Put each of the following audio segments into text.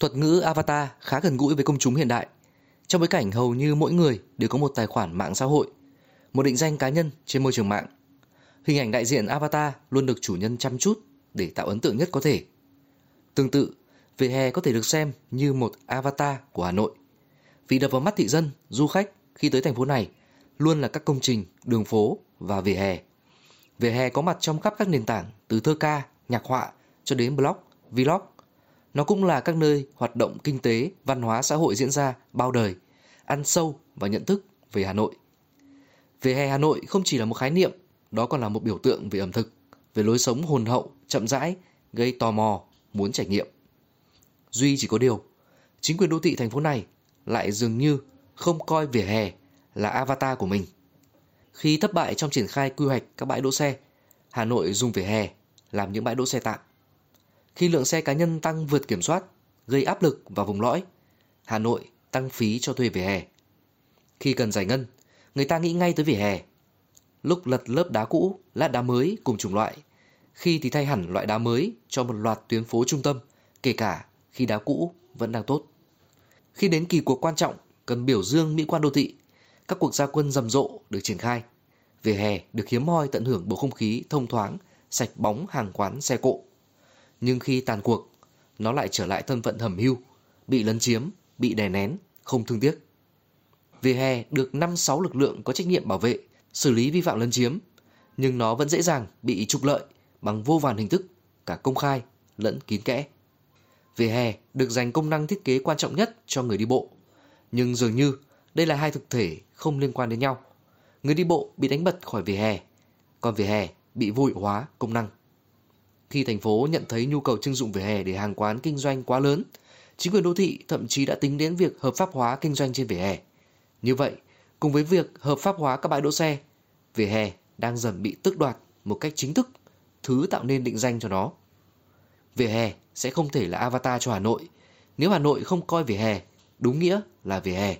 Thuật ngữ avatar khá gần gũi với công chúng hiện đại. Trong bối cảnh hầu như mỗi người đều có một tài khoản mạng xã hội, một định danh cá nhân trên môi trường mạng. Hình ảnh đại diện avatar luôn được chủ nhân chăm chút để tạo ấn tượng nhất có thể. Tương tự, vỉa hè có thể được xem như một avatar của Hà Nội. Vì đập vào mắt thị dân, du khách khi tới thành phố này luôn là các công trình, đường phố và vỉa hè. Vỉa hè có mặt trong khắp các nền tảng từ thơ ca, nhạc họa cho đến blog, vlog. Nó cũng là các nơi hoạt động kinh tế, văn hóa xã hội diễn ra bao đời, ăn sâu và nhận thức về Hà Nội. Về hè Hà Nội không chỉ là một khái niệm, đó còn là một biểu tượng về ẩm thực, về lối sống hồn hậu, chậm rãi, gây tò mò, muốn trải nghiệm. Duy chỉ có điều, chính quyền đô thị thành phố này lại dường như không coi vỉa hè là avatar của mình. Khi thất bại trong triển khai quy hoạch các bãi đỗ xe, Hà Nội dùng vỉa hè làm những bãi đỗ xe tạm. Khi lượng xe cá nhân tăng vượt kiểm soát, gây áp lực vào vùng lõi, Hà Nội tăng phí cho thuê vỉa hè. Khi cần giải ngân, người ta nghĩ ngay tới vỉa hè. Lúc lật lớp đá cũ, lát đá mới cùng chủng loại, khi thì thay hẳn loại đá mới cho một loạt tuyến phố trung tâm, kể cả khi đá cũ vẫn đang tốt. Khi đến kỳ cuộc quan trọng cần biểu dương mỹ quan đô thị, các cuộc gia quân rầm rộ được triển khai. Vỉa hè được hiếm hoi tận hưởng bầu không khí thông thoáng, sạch bóng hàng quán xe cộ. Nhưng khi tàn cuộc, nó lại trở lại thân phận hầm hưu, bị lấn chiếm, bị đè nén, không thương tiếc. Vỉa hè được 5-6 lực lượng có trách nhiệm bảo vệ, xử lý vi phạm lấn chiếm, nhưng nó vẫn dễ dàng bị trục lợi bằng vô vàn hình thức, cả công khai lẫn kín kẽ. Vỉa hè được dành công năng thiết kế quan trọng nhất cho người đi bộ, nhưng dường như đây là hai thực thể không liên quan đến nhau. Người đi bộ bị đánh bật khỏi vỉa hè, còn vỉa hè bị vô hiệu hóa công năng. Khi thành phố nhận thấy nhu cầu trưng dụng vỉa hè để hàng quán kinh doanh quá lớn, chính quyền đô thị thậm chí đã tính đến việc hợp pháp hóa kinh doanh trên vỉa hè. Như vậy, cùng với việc hợp pháp hóa các bãi đỗ xe, vỉa hè đang dần bị tước đoạt một cách chính thức thứ tạo nên định danh cho nó. Vỉa hè sẽ không thể là avatar cho Hà Nội nếu Hà Nội không coi vỉa hè đúng nghĩa là vỉa hè.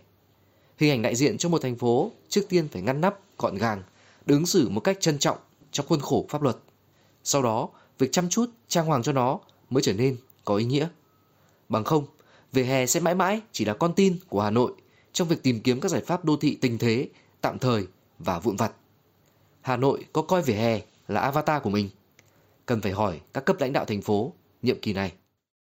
Hình ảnh đại diện cho một thành phố trước tiên phải ngăn nắp, gọn gàng, đứng xử một cách trân trọng trong khuôn khổ pháp luật. Sau đó, việc chăm chút, trang hoàng cho nó mới trở nên có ý nghĩa. Bằng không, vỉa hè sẽ mãi mãi chỉ là con tin của Hà Nội trong việc tìm kiếm các giải pháp đô thị tình thế, tạm thời và vụn vặt. Hà Nội có coi vỉa hè là avatar của mình? Cần phải hỏi các cấp lãnh đạo thành phố nhiệm kỳ này.